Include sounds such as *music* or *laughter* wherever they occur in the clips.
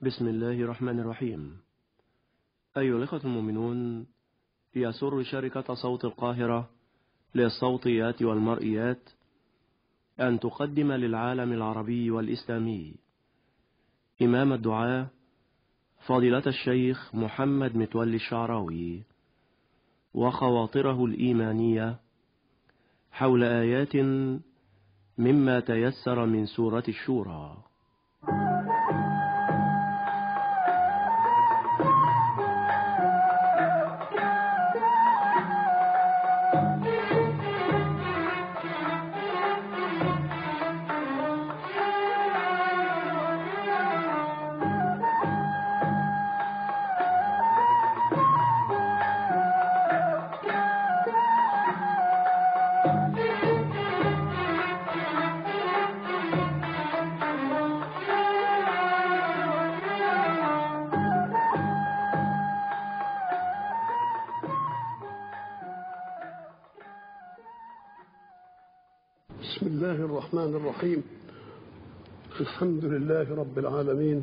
بسم الله الرحمن الرحيم. أيها الأخوة المؤمنون يسر شركة صوت القاهرة للصوتيات والمرئيات أن تقدم للعالم العربي والإسلامي إمام الدعاة فضيلة الشيخ محمد متولي الشعراوي وخواطره الإيمانية حول آيات مما تيسر من سورة الشورى. الرحمن الرحيم. الحمد لله رب العالمين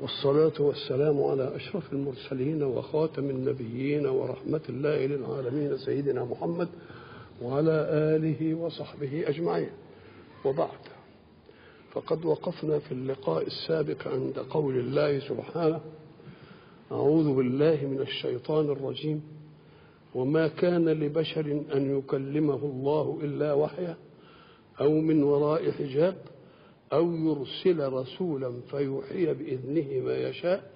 والصلاة والسلام على أشرف المرسلين وخاتم النبيين ورحمة الله للعالمين سيدنا محمد وعلى آله وصحبه أجمعين. وبعد فقد وقفنا في اللقاء السابق عند قول الله سبحانه أعوذ بالله من الشيطان الرجيم وما كان لبشر أن يكلمه الله إلا وحيا أو من وراء حجاب أو يرسل رسولا فيوحي بإذنه ما يشاء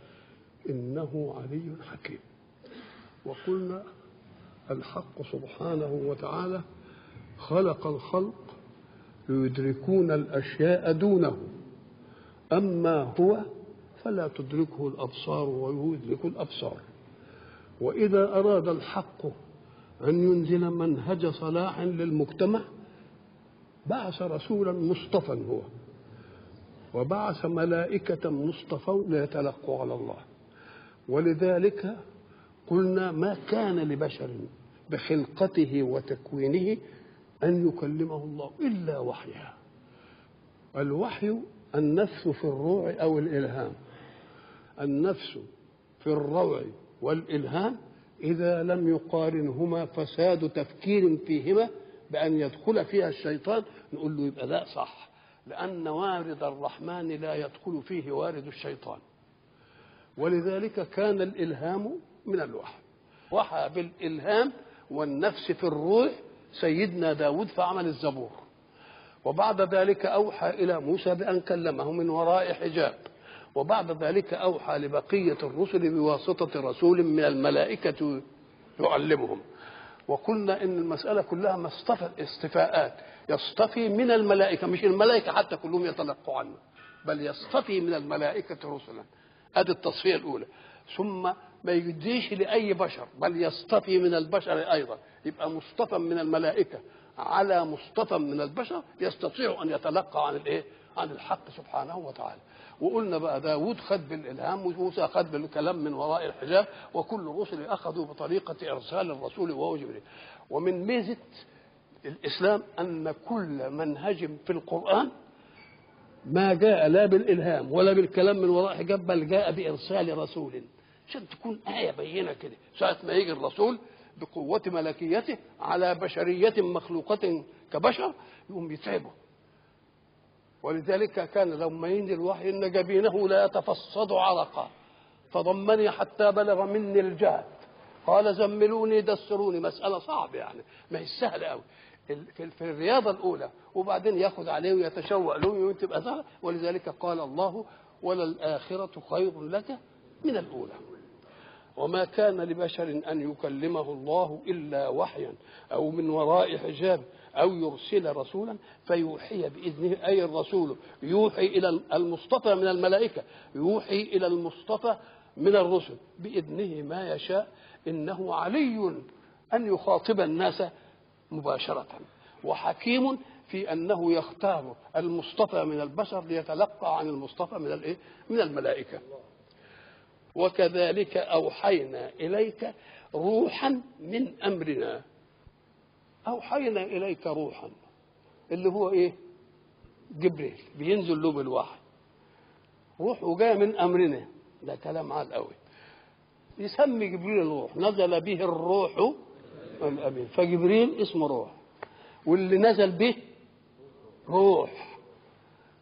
إنه علي حكيم. وقلنا الحق سبحانه وتعالى خلق الخلق ليدركون الأشياء دونه. أما هو فلا تدركه الأبصار ويدرك الأبصار. وإذا أراد الحق أن ينزل منهج صلاح للمجتمع بعث رسولا مصطفى هو. وبعث ملائكة مصطفى ليتلقوا على الله. ولذلك قلنا ما كان لبشر بخلقته وتكوينه أن يكلمه الله إلا وحيا الوحي النفس في الروع أو الإلهام. النفس في الروع والإلهام إذا لم يقارنهما فساد تفكير فيهما بأن يدخل فيها الشيطان نقول له يبقى لا صح. لأن وارد الرحمن لا يدخل فيه وارد الشيطان. ولذلك كان الإلهام من الوحي. وحى بالإلهام والنفس في الروح سيدنا داود فعمل الزبور. وبعد ذلك أوحى إلى موسى بأن كلمه من وراء حجاب. وبعد ذلك أوحى لبقية الرسل بواسطة رسول من الملائكة يعلمهم. وقلنا إن المسألة كلها مصطفى استفاءات يصطفي من الملائكة مش الملائكة حتى كلهم يتلقوا عنه بل يصطفي من الملائكة رسلا. أدي التصفية الأولى. ثم ما يديش لأي بشر بل يصطفي من البشر أيضا. يبقى مصطفى من الملائكة. على مصطفى من البشر يستطيع أن يتلقى عن الإيه؟ عن الحق سبحانه وتعالى. وقلنا بقى داود خد بالإلهام وموسى خد بالكلام من وراء الحجاب وكل الرسل أخذوا بطريقة إرسال الرسول وهو جبريل. ومن ميزة الإسلام أن كل منهج في القرآن ما جاء لا بالإلهام ولا بالكلام من وراء حجاب بل جاء بإرسال رسول. عشان تكون آية بينة كده. ساعة ما يجي الرسول بقوة ملكيته على بشرية مخلوقة كبشر يقوم يتعبه. ولذلك كان لما ينزل الوحي إن جبينه لا يتفصد عرقا. فضمني حتى بلغ مني الجهد. قال زملوني دسروني. مسألة صعبة يعني ما هي سهلة قوي في الرياضة الأولى وبعدين ياخذ عليه ويتشوق له وتبقى ولذلك قال الله وللآخرة خير لك من الأولى. وما كان لبشر أن يكلمه الله إلا وحيا أو من وراء حجاب أو يرسل رسولا فيوحي بإذنه أي الرسول يوحي إلى المصطفى من الملائكة يوحي إلى المصطفى من الرسل بإذنه ما يشاء إنه علي أن يخاطب الناس مباشرة وحكيم في أنه يختار المصطفى من البشر ليتلقى عن المصطفى من الإيه؟ من الملائكة وكذلك أوحينا إليك روحا من أمرنا. أوحينا إليك روحا. اللي هو إيه؟ جبريل. بينزل له بالوحي روح وجايه من أمرنا. ده كلام عال قوي. يسمي جبريل الروح. نزل به الروح الامين فجبريل اسمه روح. واللي نزل به روح.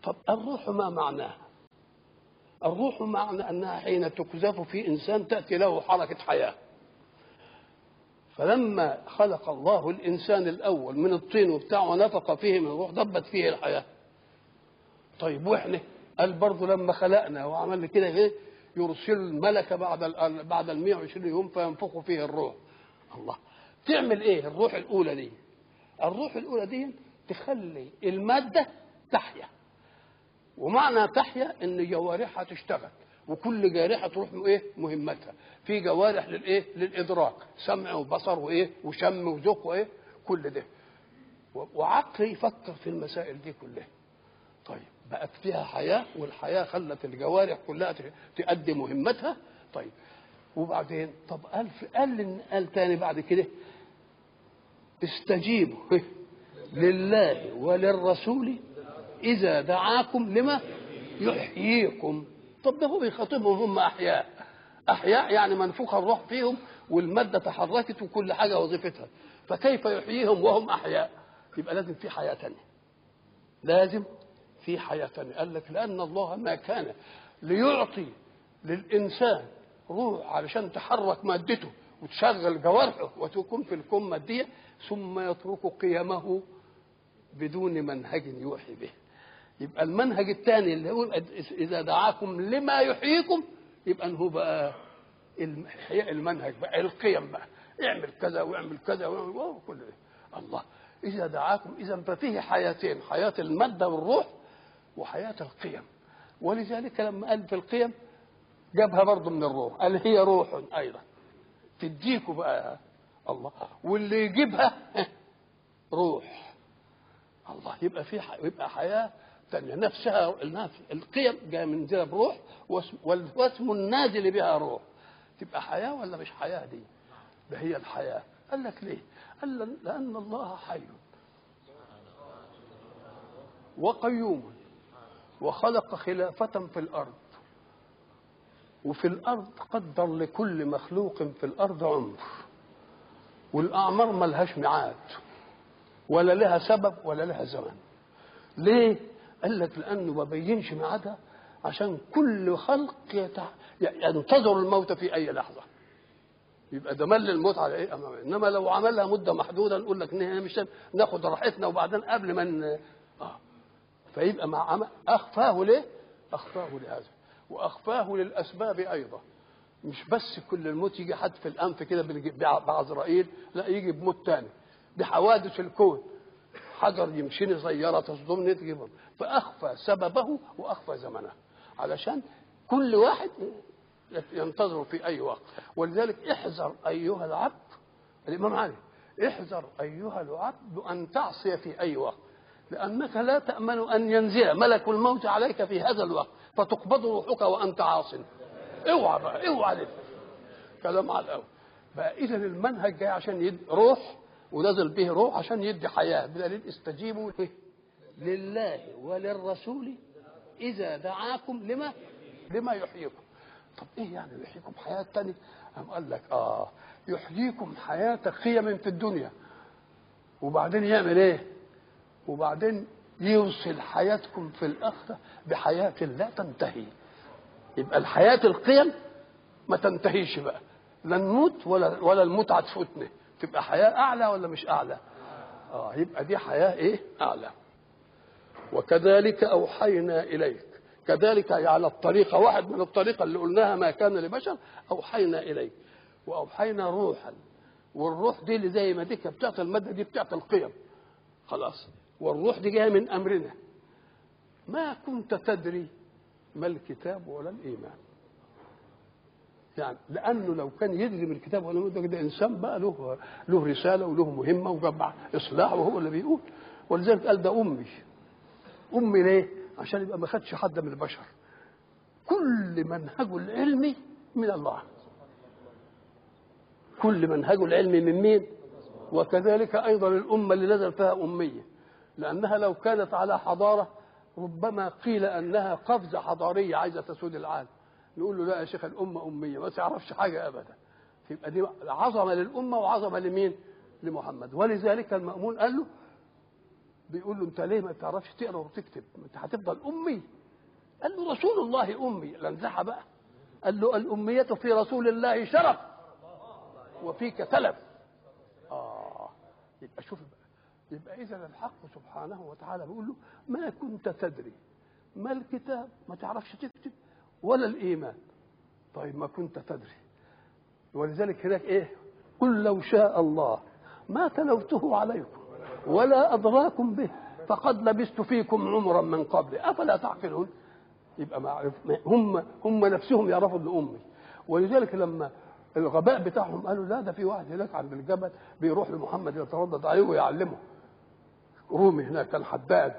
طب الروح ما معناها الروح معنى أنها حين تكذف في إنسان تأتي له حركة حياة. فلما خلق الله الإنسان الأول من الطين وبتاع ونفخ فيه من الروح ضبت فيه الحياة. طيب وإحنا؟ قال برضه لما خلقنا وعملنا كده إيه؟ يرسل الملك بعد بعد ال 120 يوم فينفخ فيه الروح. الله. تعمل إيه الروح الأولى دي؟ الروح الأولى دي تخلي المادة تحيا. ومعنى تحيا إن جوارحها تشتغل وكل جارحة تروح إيه مهمتها. في جوارح للإيه؟ للإدراك سمع وبصر وإيه؟ وشم وذوق وإيه؟ كل ده. وعقل يفكر في المسائل دي كلها. طيب بقت فيها حياة والحياة خلت الجوارح كلها تؤدي مهمتها. طيب وبعدين طب قال قال قال تاني بعد كده استجيبوا لله وللرسول إذا دعاكم لما يحييكم. طب ده هو بيخاطبهم هم أحياء. أحياء يعني منفوخ الروح فيهم والمادة تحركت وكل حاجة وظيفتها. فكيف يحييهم وهم أحياء؟ يبقى لازم في حياة ثانية لازم في حياة ثانية قال لك لأن الله ما كان ليعطي للإنسان روح علشان تحرك مادته وتشغل جوارحه وتكون في الكون مادية ثم يترك قيمه بدون منهج يوحي به. يبقى المنهج الثاني اللي هو إذا دعاكم لما يحييكم يبقى هو بقى المنهج بقى القيم بقى. اعمل كذا واعمل كذا واعمل كل الله. إذا دعاكم إذا ففيه حياتين حياة المادة والروح وحياة القيم. ولذلك لما قال في القيم جابها برضه من الروح. قال هي روح أيضا. تديكوا بقى الله. واللي يجيبها *laughs* روح. الله. يبقى في يبقى حياة ثانية نفسها النفس القيم جاية من ذي بروح واسم النازل بها روح. تبقى حياة ولا مش حياة دي؟ ده هي الحياة. قال لك ليه؟ قال لأن الله حي. وقيوم. وخلق خلافة في الأرض. وفي الأرض قدر لكل مخلوق في الأرض عمر. والأعمار ملهاش ميعاد. ولا لها سبب ولا لها زمن ليه؟ قال لك لأنه ما بينش ميعادها عشان كل خلق يتع... ينتظر الموت في أي لحظة. يبقى ده مل الموت على إيه أمامه. إنما لو عملها مدة محدودة نقول لك مش ناخد راحتنا وبعدين قبل ما من... آه. فيبقى مع عمل أخفاه ليه؟ أخفاه لهذا. وأخفاه للأسباب أيضا. مش بس كل الموت يجي حد في الأنف كده بعزرائيل لا يجي بموت تاني. بحوادث الكون. حجر يمشيني سيارة تصدمني تجيبهم فأخفى سببه وأخفى زمنه. علشان كل واحد ينتظر في أي وقت. ولذلك احذر أيها العبد الإمام علي احذر أيها العبد أن تعصي في أي وقت. لأنك لا تأمن أن ينزل ملك الموت عليك في هذا الوقت. فتقبض روحك وأنت عاص. اوعى بقى اوعى كلام على الأول. بقى إذا المنهج جاي عشان يد روح ونزل به روح عشان يدي حياة. بدليل استجيبوا لله وللرسول إذا دعاكم لما؟ لما يحييكم. طب إيه يعني يحييكم حياة تانية؟ أم قال لك آه يحييكم حياة قيم في الدنيا. وبعدين يعمل إيه؟ وبعدين يوصل حياتكم في الآخرة بحياة لا تنتهي. يبقى الحياة القيم ما تنتهيش بقى. لا نموت ولا ولا المتعة تفوتنا تبقى حياة أعلى ولا مش أعلى؟ آه يبقى دي حياة إيه؟ أعلى. وكذلك أوحينا إليك. كذلك على الطريقة واحد من الطريقة اللي قلناها ما كان لبشر أوحينا إليك. وأوحينا روحا. والروح دي اللي زي ما دي بتاعت المادة دي بتاعت القيم. خلاص. والروح دي جاية من أمرنا. ما كنت تدري ما الكتاب ولا الإيمان. يعني لأنه لو كان يدري من الكتاب ولا ده إنسان بقى له له رسالة وله مهمة وجمع إصلاح وهو اللي بيقول. ولذلك قال ده أمي. أمي ليه؟ عشان يبقى ما خدش حد من البشر. كل منهجه العلمي من الله. كل منهجه العلمي من مين؟ وكذلك أيضا الأمة اللي نزل فيها أمية. لأنها لو كانت على حضارة ربما قيل أنها قفزة حضارية عايزة تسود العالم. نقول له لا يا شيخ الأمة أمية ما تعرفش حاجة ابدا. يبقى دي عظمة للأمة وعظمة لمين؟ لمحمد. ولذلك المأمون قال له بيقول له أنت ليه ما بتعرفش تقرأ وتكتب؟ أنت هتفضل أمي. قال له رسول الله أمي. لنزحها بقى. قال له الأمية في رسول الله شرف وفيك تلف آه يبقى شوف بقى. يبقى إذا الحق سبحانه وتعالى بيقول له ما كنت تدري ما الكتاب؟ ما تعرفش تكتب؟ ولا الإيمان. طيب ما كنت تدري. ولذلك هناك إيه؟ قل لو شاء الله ما تلوته عليكم ولا أدراكم به فقد لبست فيكم عمرا من قبل. أفلا تعقلون؟ يبقى معرف هم هم نفسهم يعرفوا ان أمي. ولذلك لما الغباء بتاعهم قالوا لا ده في واحد هناك عند الجبل بيروح لمحمد يتردد عليه ويعلمه. رومي هناك كان حداد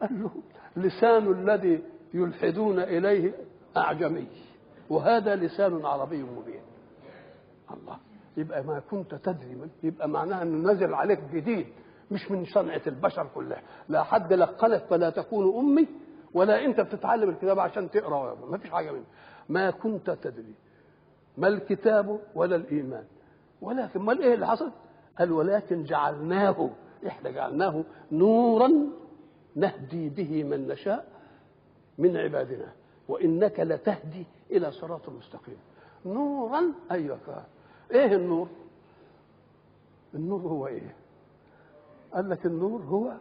قال له لسان الذي يلحدون إليه أعجمي. وهذا لسان عربي مبين. الله يبقى ما كنت تدري يبقى معناها إنه نزل عليك جديد مش من صنعة البشر كلها. لا حد لقنك فلا تكون أمي ولا أنت بتتعلم الكتاب عشان تقرأ. ما فيش حاجة منه. ما كنت تدري. ما الكتاب ولا الإيمان. ولكن ما إيه اللي حصل؟ قال ولكن جعلناه إحنا جعلناه نورا نهدي به من نشاء. من عبادنا وإنك لتهدي إلى صراط مستقيم. نورا؟ أيوه إيه النور؟ النور هو إيه؟ قال لك النور هو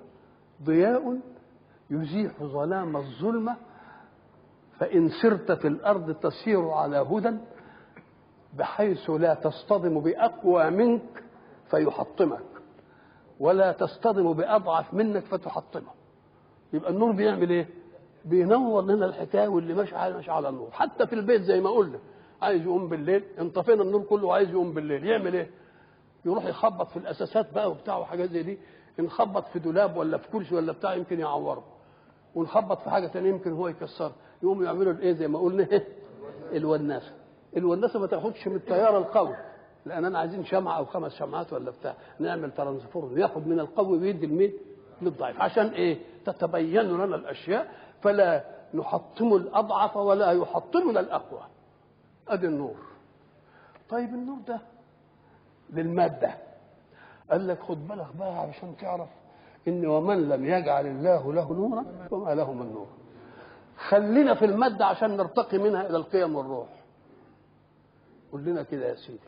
ضياء يزيح ظلام الظلمة فإن سرت في الأرض تسير على هدى بحيث لا تصطدم بأقوى منك فيحطمك ولا تصطدم بأضعف منك فتحطمه يبقى النور بيعمل إيه؟ بينور لنا الحكاية واللي ماشي على ماشي على النور. حتى في البيت زي ما قلنا عايز يقوم بالليل انطفينا النور كله وعايز يقوم بالليل. يعمل إيه؟ يروح يخبط في الأساسات بقى وبتاع وحاجات زي دي. نخبط في دولاب ولا في كرسي ولا بتاع يمكن يعوره. ونخبط في حاجة ثانية يمكن هو يكسرها. يقوموا يعملوا الإيه زي ما قلنا؟ *laughs* الوناسة. الوناسة ما تاخدش من التيار القوي لاننا عايزين شمعة أو خمس شمعات ولا بتاع. نعمل ترانسفورم ياخد من القوي ويدي لمين؟ للضعيف. عشان إيه؟ تتبين لنا الأشياء فلا نحطم الأضعف ولا يحطمنا الأقوى. ادي النور. طيب النور ده للمادة. قال لك خد بالك بقى علشان تعرف إن ومن لم يجعل الله له نورا فما له من نور. خلينا في المادة عشان نرتقي منها إلى القيم والروح. قول لنا كده يا سيدي.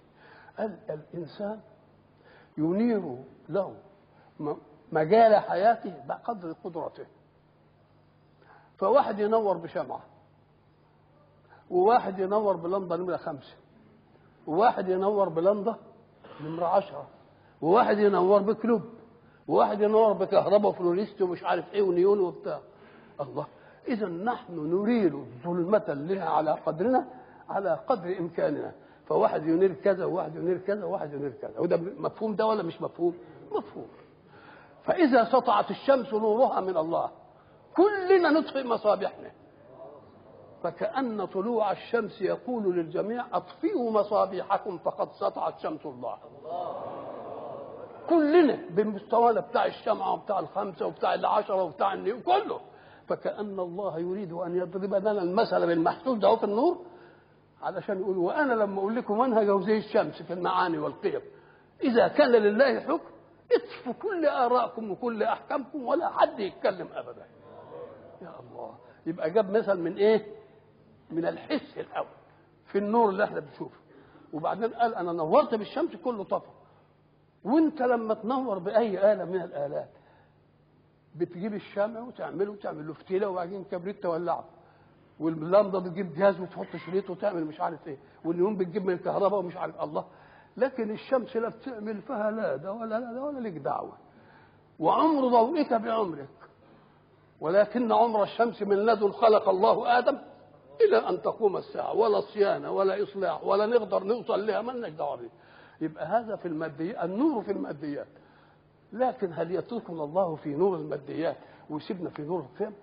قال الإنسان ينير له مجال حياته بقدر قدرته. فواحد ينور بشمعة وواحد ينور بلمبة نمرة خمسة وواحد ينور بلمبة نمرة عشرة وواحد ينور بكلوب وواحد ينور بكهرباء فلوريست ومش عارف إيه ونيون وبتاع. الله إذا نحن نريد ظلمة لها على قدرنا على قدر إمكاننا. فواحد ينير كذا وواحد ينير كذا وواحد ينير كذا. وده مفهوم ده ولا مش مفهوم؟ مفهوم. فإذا سطعت الشمس نورها من الله كلنا نطفئ مصابيحنا. فكأن طلوع الشمس يقول للجميع أطفئوا مصابيحكم فقد سطعت شمس الله. كلنا بمستوانا بتاع الشمعة وبتاع الخمسة وبتاع العشرة وبتاع النيو كله. فكأن الله يريد أن يضرب لنا المثل بالمحسوس ده في النور علشان يقول وأنا لما أقول لكم منهج زي الشمس في المعاني والقيم إذا كان لله حكم اطفوا كل آرائكم وكل أحكامكم ولا حد يتكلم أبدا. يا الله. يبقى جاب مثل من إيه؟ من الحس الأول في النور اللي إحنا بنشوفه. وبعدين قال أنا نورت بالشمس كله طفى. وإنت لما تنور بأي آلة من الآلات بتجيب الشمع وتعمله وتعمل له فتيلة وبعدين كبريت تولعه. واللمبة بتجيب جهاز وتحط شريط وتعمل مش عارف إيه. والنيون بتجيب من الكهرباء ومش عارف الله. لكن الشمس لا بتعمل فيها لا ده ولا لا ده ولا لك دعوة. وعمر ضوئك بعمرك. ولكن عمر الشمس من لدن خلق الله آدم إلى أن تقوم الساعة. ولا صيانة ولا إصلاح ولا نقدر نوصل لها مالناش دعوه بيه يبقى هذا في الماديات النور في الماديات. لكن هل يتركنا الله في نور الماديات ويسيبنا في نور القيم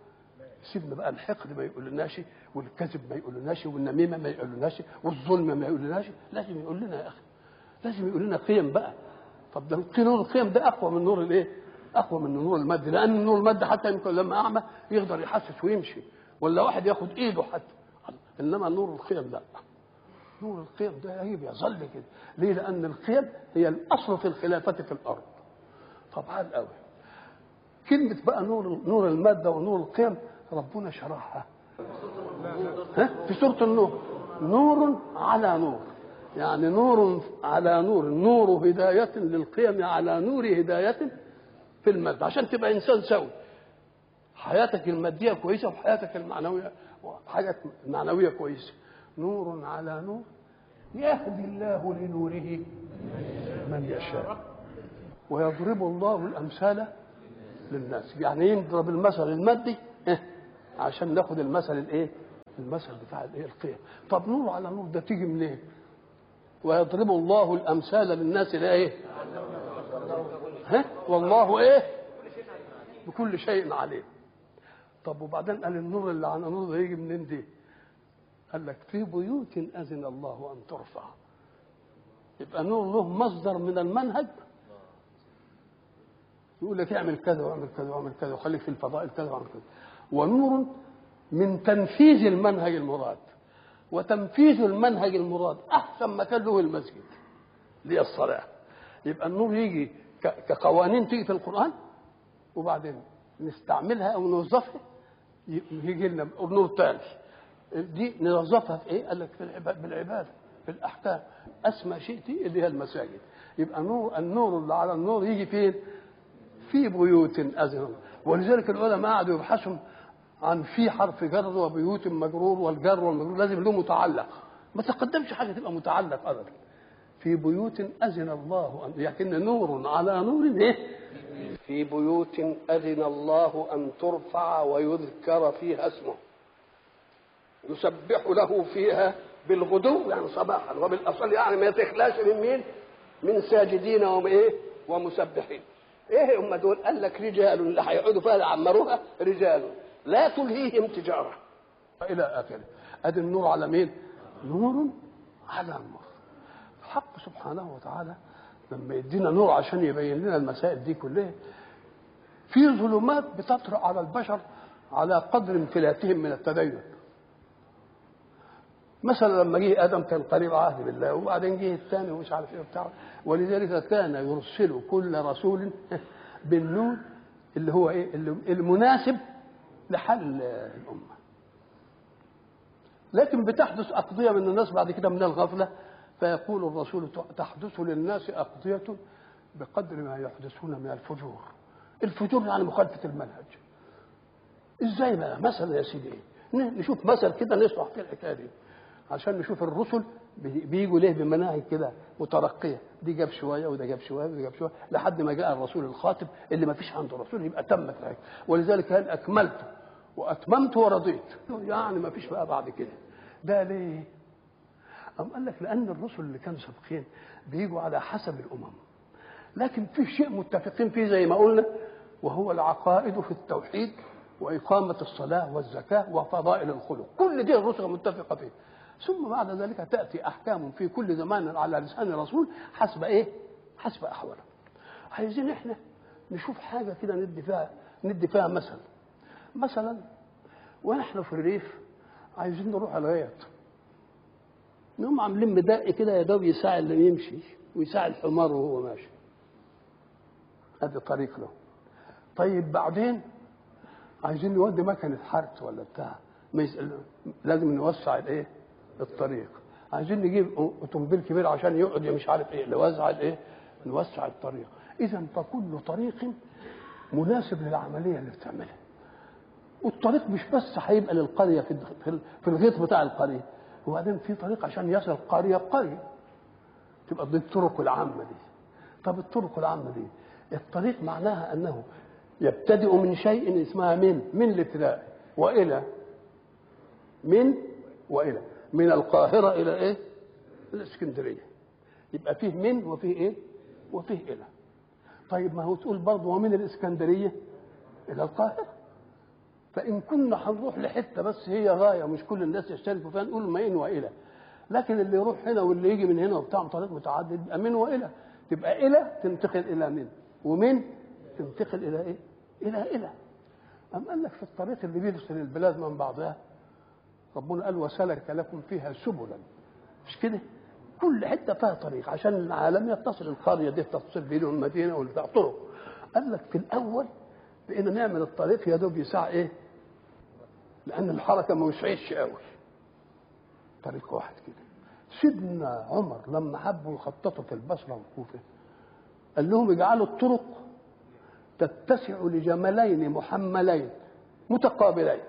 سيبنا بقى الحقد ما يقولناش والكذب ما يقولناش والنميمة ما يقولناش والظلم ما يقولناش. لازم يقول لنا يا أخي لازم يقول لنا قيم بقى. طب ده نور القيم ده أقوى من نور الإيه؟ أقوى من النور المادي لأن النور المادي حتى يمكن لما أعمى يقدر يحسس ويمشي ولا واحد ياخد إيده حتى. إنما نور القيم لا. نور القيم ده يجب يظل كده. ليه؟ لأن القيم هي الأصل في الخلافة في الأرض. طبعا قوي كلمة بقى نور نور الماده ونور القيم ربنا شرحها. ها؟ في سورة النور. نور على نور. يعني نور على نور. نور هداية للقيم على نور هداية في المادة عشان تبقى إنسان سوي. حياتك المادية كويسة وحياتك المعنوية حاجة معنوية كويسة. نور على نور. يهدي الله لنوره من يشاء. ويضرب الله الأمثال للناس. يعني يضرب المثل المادي عشان ناخد المثل الإيه؟ المثل بتاع الإيه؟ القيم. طب نور على نور ده تيجي منين؟ ويضرب الله الأمثال للناس لا إيه؟ والله إيه؟ بكل شيء عليم. طب وبعدين قال النور اللي على نور ده يجي منين دي؟ قال لك في بيوت أذن الله أن ترفع. يبقى نور له مصدر من المنهج. يقول لك اعمل كذا واعمل كذا واعمل كذا وخليك في الفضائل كذا واعمل كذا. ونور من تنفيذ المنهج المراد. وتنفيذ المنهج المراد أحسن مكان له المسجد اللي الصلاه يبقى النور يجي كقوانين تيجي في القرآن وبعدين نستعملها أو نوظفها يجي لنا ثاني دي نوظفها في إيه؟ قال لك في العباد بالعبادة في الأحكام. أسمى شيء دي اللي هي المساجد. يبقى نور النور اللي على النور يجي فين؟ في بيوت اذن ولذلك العلماء قعدوا يبحثوا عن في حرف جر وبيوت مجرور والجر والمجرور لازم له متعلق. ما تقدمش حاجة تبقى متعلق ابدا. في بيوت أذن الله ان لكن نور على نور إيه؟ في بيوت أذن الله أن ترفع ويذكر فيها اسمه. يسبح له فيها بالغدو يعني صباحا. وبالأصل يعني ما تخلاش من مين؟ من ساجدين وايه ومسبحين. إيه هم دول؟ قال لك رجال اللي هيقعدوا فيها يعمروها رجال. لا تلهيهم تجارة. إلى آخره. أدي النور على مين؟ نور على نور الحق سبحانه وتعالى لما يدينا نور عشان يبين لنا المسائل دي كلها. في ظلمات بتطرأ على البشر على قدر انفلاتهم من التدين. مثلا لما جه آدم كان قريب عهد بالله وبعدين جه الثاني ومش عارف إيه وبتاع. ولذلك كان يرسل كل رسول *laughs* بالنور اللي هو إيه؟ المناسب لحل الأمة. لكن بتحدث أقضية من الناس بعد كده من الغفلة فيقول الرسول تحدث للناس أقضية بقدر ما يحدثون من الفجور. الفجور يعني مخالفة المنهج. إزاي بقى؟ مثلا يا سيدي نشوف مثل كده نشرح فيه الحكاية دي. عشان نشوف الرسل بيجوا ليه بمناهج كده مترقية. دي جاب شوية وده جاب شوية وده جاب شوية لحد ما جاء الرسول الخاتم اللي ما فيش عنده رسول يبقى تمت الحكاية ولذلك قال أكملت وأتممت ورضيت. يعني ما فيش بقى بعد كده. ده ليه؟ أم قال لك لأن الرسل اللي كانوا سابقين بيجوا على حسب الأمم. لكن في شيء متفقين فيه زي ما قلنا وهو العقائد في التوحيد وإقامة الصلاة والزكاة وفضائل الخلق. كل دي الرسل متفقة فيه. ثم بعد ذلك تأتي أحكام في كل زمان على لسان الرسول حسب إيه؟ حسب أحواله. عايزين إحنا نشوف حاجة كده ندي فيها ندي فيها مثل. مثلا ونحن في الريف عايزين نروح الغيط. نقوم عاملين مدق كده يا دوب يساعد اللي يمشي ويساعد الحمار وهو ماشي. هذا طريق له. طيب بعدين عايزين نودي مكنة حرث ولا بتاع. لازم نوسع الإيه؟ الطريق. عايزين نجيب أوتوموبيل كبير عشان يقعد مش عارف إيه نوسع الإيه؟ نوسع الطريق. إذا فكل طريق مناسب للعملية اللي بتعملها. والطريق مش بس هيبقى للقرية في في الغيط بتاع القرية. وبعدين في طريق عشان يصل قرية بقريه تبقى دي الطرق العامه دي. طب الطرق العامه دي الطريق معناها أنه يبتدئ من شيء اسمها من من الابتداء وإلى من وإلى. من القاهرة إلى إيه؟ الاسكندريه يبقى فيه من وفيه إيه؟ وفيه إلى. طيب ما هو تقول برضه ومن الإسكندرية؟ إلى القاهرة. فإن كنا هنروح لحتة بس هي غاية مش كل الناس يشتركوا فيها نقول ما إن وإلى. لكن اللي يروح هنا واللي يجي من هنا وبتاع طريق متعدد يبقى من وإلى. تبقى إلى تنتقل إلى من؟ ومن تنتقل إلى إيه؟ إلى إلى. أم قال لك في الطريق اللي بيفصل البلاد من بعضها ربنا قال وسلك لكم فيها سبلا. مش كده؟ كل حتة فيها طريق عشان العالم يتصل. القرية دي تتصل بينهم المدينة والبتاع طرق. قال لك في الأول بقينا نعمل الطريق يا دوب يساع إيه؟ لأن الحركة ما وسعتش قوي طريق واحد كده. سيدنا عمر لما حبوا يخططوا في البصرة والكوفة قال لهم اجعلوا الطرق تتسع لجملين محملين متقابلين.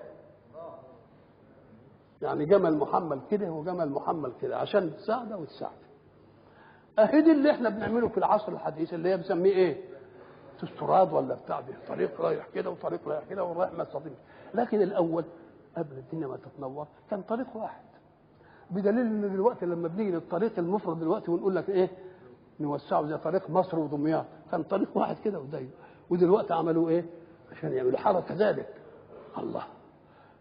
يعني جمل محمل كده وجمل محمل كده عشان تساعده وتساعده اهدي اللي إحنا بنعمله في العصر الحديث اللي هي بنسميه إيه؟ استراد ولا بتاع ده طريق رايح كده وطريق رايح كده ورايح ما تستطيعش لكن الأول قبل الدنيا ما تتنور كان طريق واحد. بدليل إن دلوقتي لما بنيجي للطريق المفرد دلوقتي ونقول لك إيه؟ نوسعه زي طريق مصر ودمياط. كان طريق واحد كده وضيق ودلوقتي عملوا إيه؟ عشان يعملوا حركه ذلك الله.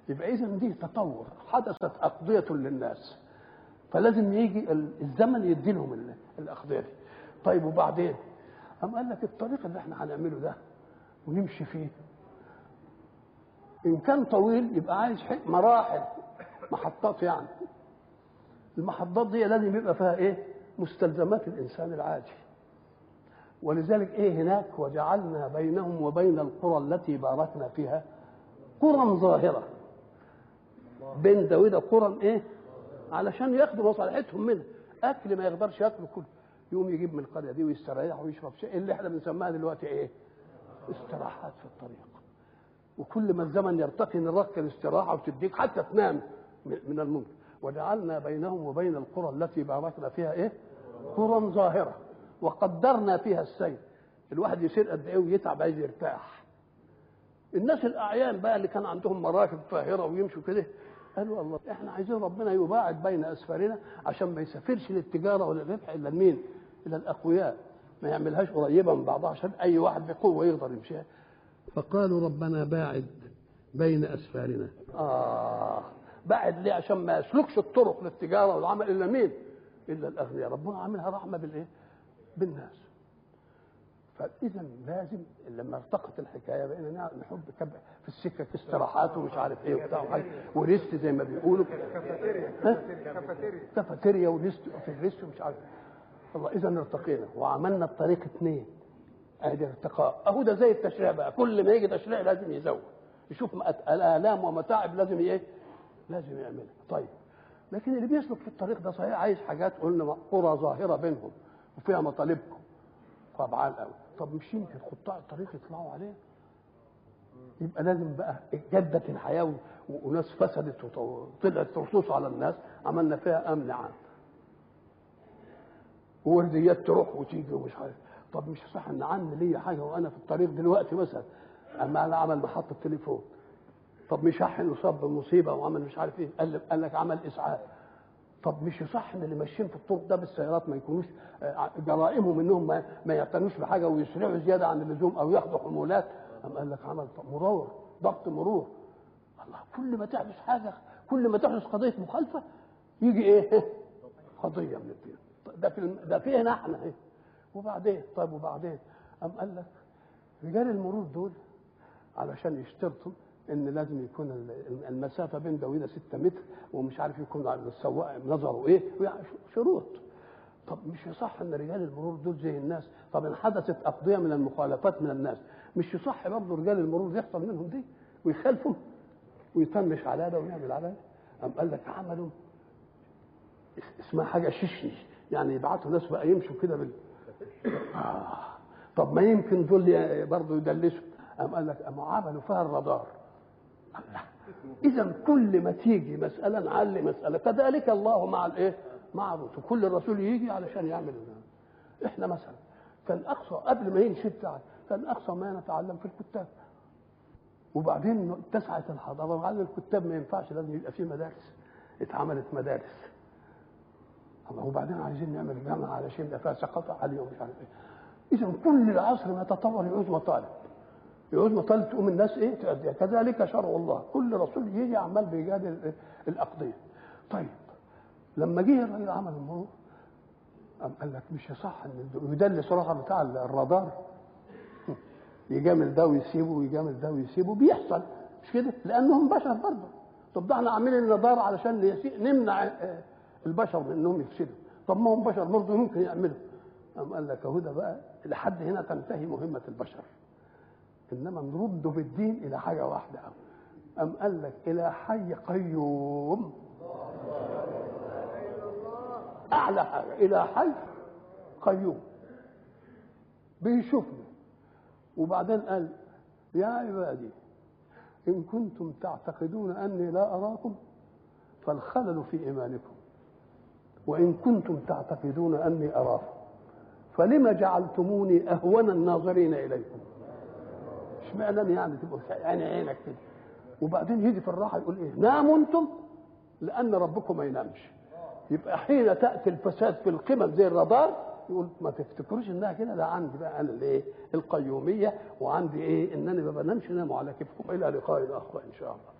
يبقى اذا دي تطور. حدثت أقضية للناس. فلازم يجي الزمن يدي لهم الأقضية دي. طيب وبعدين؟ قام قال لك الطريق اللي إحنا هنعمله ده ونمشي فيه إن كان طويل يبقى عايز مراحل محطات يعني. المحطات دي لازم يبقى فيها إيه؟ مستلزمات الإنسان العادي ولذلك إيه هناك؟ وجعلنا بينهم وبين القرى التي باركنا فيها قرى ظاهرة. بين وده قرى إيه؟ علشان ياخدوا مصالحتهم منها. أكل ما يقدرش ياكله كله يقوم يجيب من القرية دي ويستريح ويشرب شيء اللي إحنا بنسميها دلوقتي إيه؟ استراحات في الطريق. وكل ما الزمن يرتقي نرك الاستراحة وتديك حتى تنام من الممكن. وجعلنا بينهم وبين القرى التي باركنا فيها إيه؟ قرى ظاهرة. وقدرنا فيها السير الواحد يسير قد إيه ويتعب عايز يرتاح. الناس الأعيان بقى اللي كان عندهم مراكب طاهرة ويمشوا كده قالوا الله إحنا عايزين ربنا يباعد بين أسفارنا عشان ما يسافرش للتجارة ولا إلا لمين؟ إلى الأقوياء. ما يعملهاش قريبه من بعضها عشان أي واحد بقوة يقدر يمشيها. فقالوا ربنا باعد بين أسفارنا. آه بعد ليه؟ عشان ما يسلكش الطرق للتجارة والعمل إلا مين؟ إلا الأغنياء. ربنا عاملها رحمة بالإيه؟ بالناس. فإذا لازم لما ارتقت الحكاية بقينا نحب في السكة استراحات ومش عارف إيه وبتاع و rest زي ما بيقولوا. كافيتيريا. و rest في ال rest ومش عارف. الله إذا ارتقينا وعملنا الطريق اثنين ادي ارتقاء أهو ده زي التشريع بقى. كل ما يجي تشريع لازم يزود. يشوف الآلام ومتاعب لازم إيه؟ لازم يعملها. طيب. لكن اللي بيسلك في الطريق ده صحيح عايز حاجات قلنا قرى ظاهرة بينهم وفيها مطالبكم. طبعا قوي طب مش يمكن قطاع الطريق يطلعوا عليه؟ يبقى لازم بقى جدت الحياة وناس فسدت وطلعت ترصوص على الناس. عملنا فيها أمن عام. وورديات تروح وتيجي ومش عارف. طب مش صح إن عم ليا حاجة وأنا في الطريق دلوقتي مثلا؟ اما أنا عمل محطه تليفون طب مش شحن وصاب بمصيبه وعمل مش عارف إيه؟ قال لك عمل إسعاف. طب مش يصح إن اللي ماشيين في الطرق ده بالسيارات ما يكونوش جرائمهم إنهم ما, ما يعتنوش بحاجة ويسرعوا زيادة عن اللزوم أو ياخدوا حمولات؟ أم قال لك عمل مرور ضبط مرور. الله كل ما تحدث حاجة كل ما تحدث قضية مخالفة يجي إيه؟ *laughs* قضية من الدين. ده في ده فينا إحنا إيه؟ وبعدين؟ طيب وبعدين؟ أم قال لك رجال المرور دول علشان يشترطوا إن لازم يكون المسافة بين ده وده 6 متر ومش عارف يكون السواق نظره إيه؟ شروط. طب مش يصح إن رجال المرور دول زي الناس؟ طب إن حدثت أقضية من المخالفات من الناس مش يصح برضه رجال المرور يحصل منهم دي ويخالفوا ويطنش على ده ويعمل على ده؟ قام قال لك عملوا اسمها حاجة ششني يعني يبعتوا ناس بقى يمشوا كده آه. طب ما يمكن دول برضه يدلسوا. قام قال لك قاموا عملوا فيها الرادار. إذا كل ما تيجي مسألة نعلي مسألة. كذلك الله مع الإيه؟ مع الرسل كل الرسول يجي علشان يعمل ده. إحنا مثلا كان أقصى قبل ما يمشي بتاع كان أقصى ما نتعلم في الكتاب. وبعدين اتسعت الحضارة وقال الكتاب ما ينفعش لازم يبقى فيه مدارس. اتعملت مدارس. وبعدين عايزين نعمل جامعه علشان يبقى فيها ثقافه عاليه ومش عارف إيه. إذا كل العصر ما يتطور يعوز مطالب يعوز مطالب تقوم الناس إيه؟ تؤديها كذلك شرع الله كل رسول يجي عمال بيجادل الأقضية. طيب لما جه الراجل عمل المرور قام قال لك مش يصح إن يدلس رقم بتاع الرادار. يجامل ده ويسيبه ويجامل ده ويسيبه. بيحصل. مش كده؟ لأنهم بشر برضه. طب ده إحنا عاملين النظاره علشان نمنع آه، البشر من انهم يفسدوا. طب ما هم بشر برضه ممكن يعملوا. قام قال لك اهو ده بقى لحد هنا تنتهي مهمة البشر. إنما نرد بالدين إلى حاجة واحدة قام قال لك إلى حي قيوم. أعلى حاجة. إلى حي قيوم. بيشوفنا وبعدين قال يا عبادي إن كنتم تعتقدون أني لا أراكم فالخلل في إيمانكم. وإن كنتم تعتقدون أني اراكم فلم جعلتموني أهون الناظرين إليكم؟ اشمعنى يعني تبقوا عين عينك كده؟ وبعدين يجي في الراحة يقول إيه؟ ناموا أنتم؟ لأن ربكم ما ينامش. يبقى حين تأتي الفساد في القمم زي الرادار يقول ما تفتكروش إنها كده؟ ده عندي بقى أنا الإيه؟ القيومية وعندي إيه؟ إنني ما بنامش ناموا على كيفكم. إلى لقاء آخر إن شاء الله.